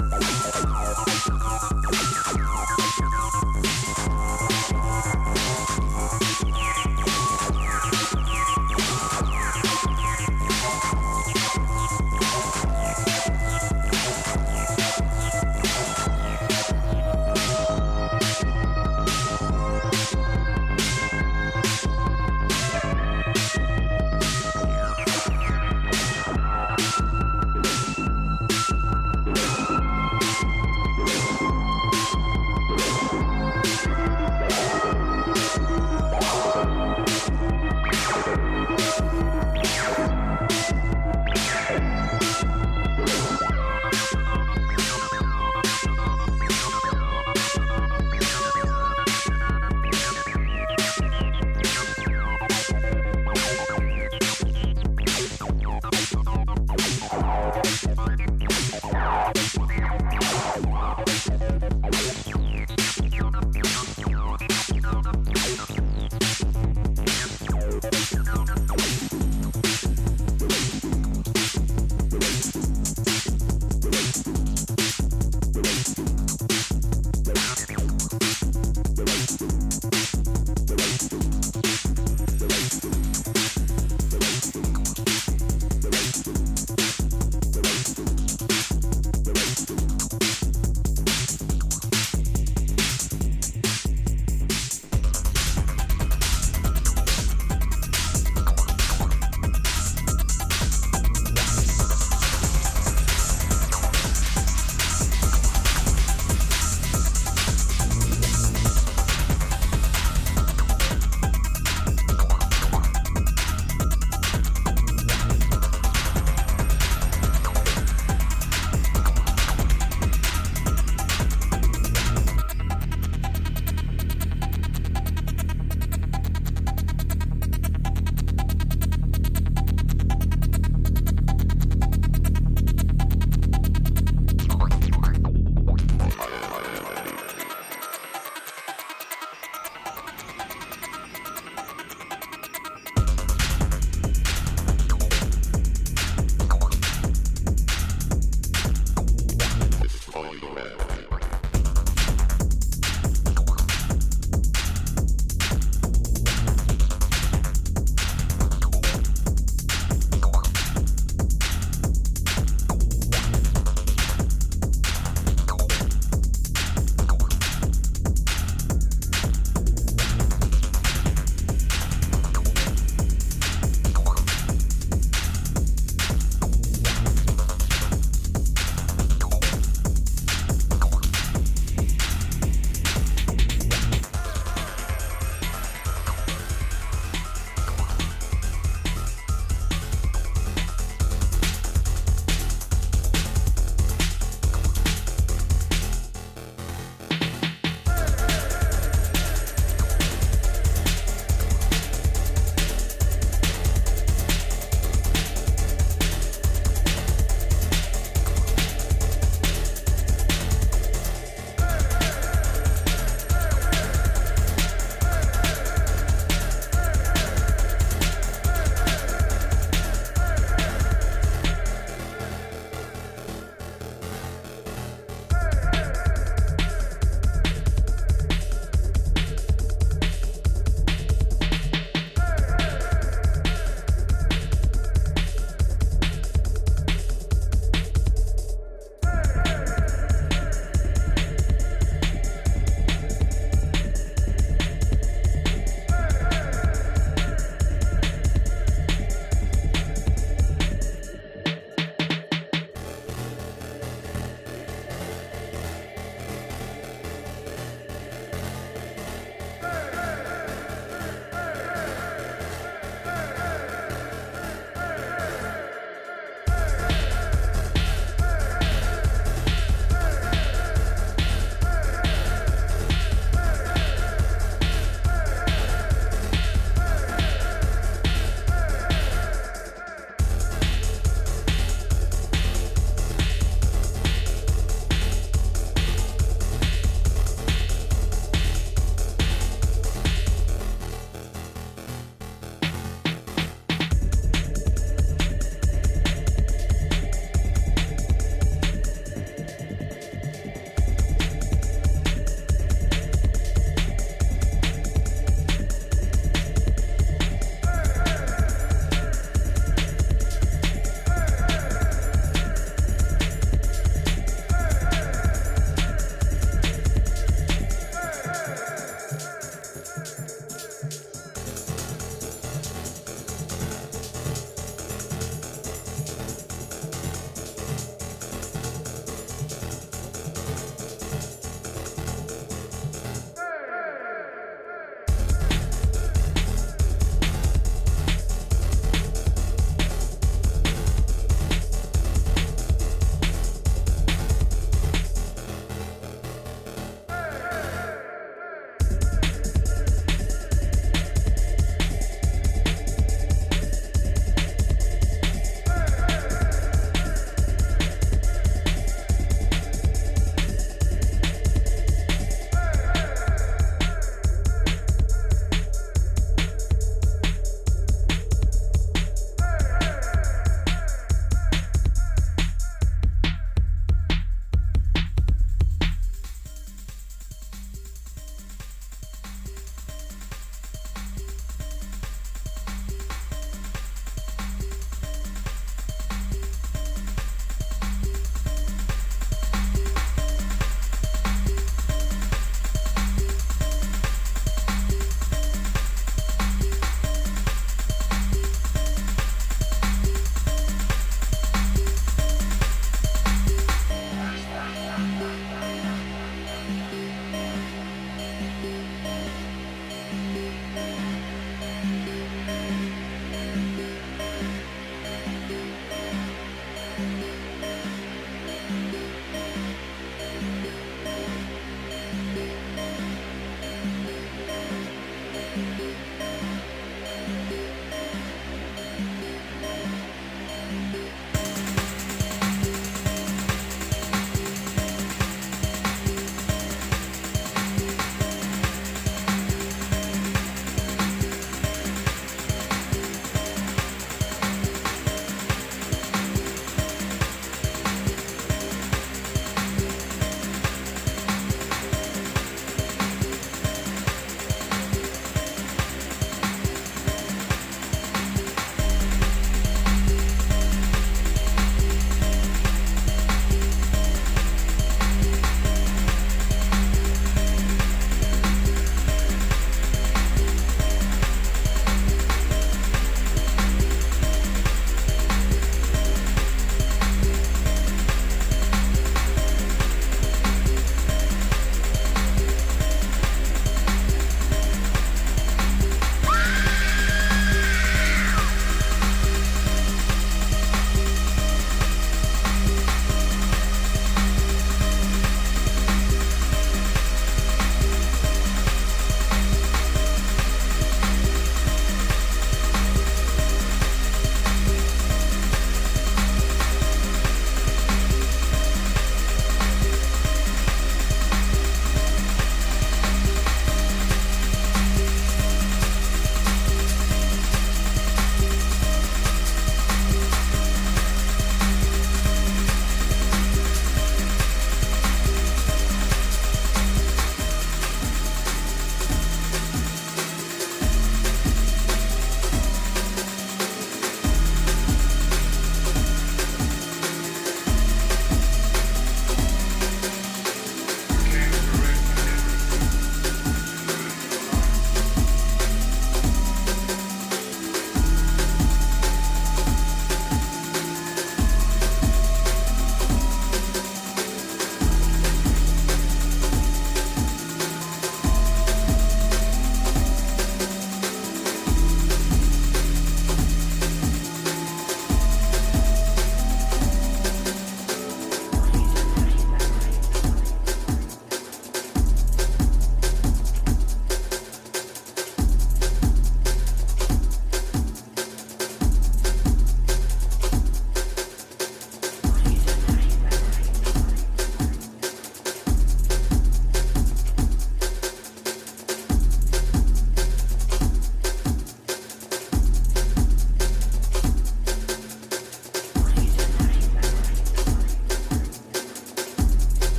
Bye.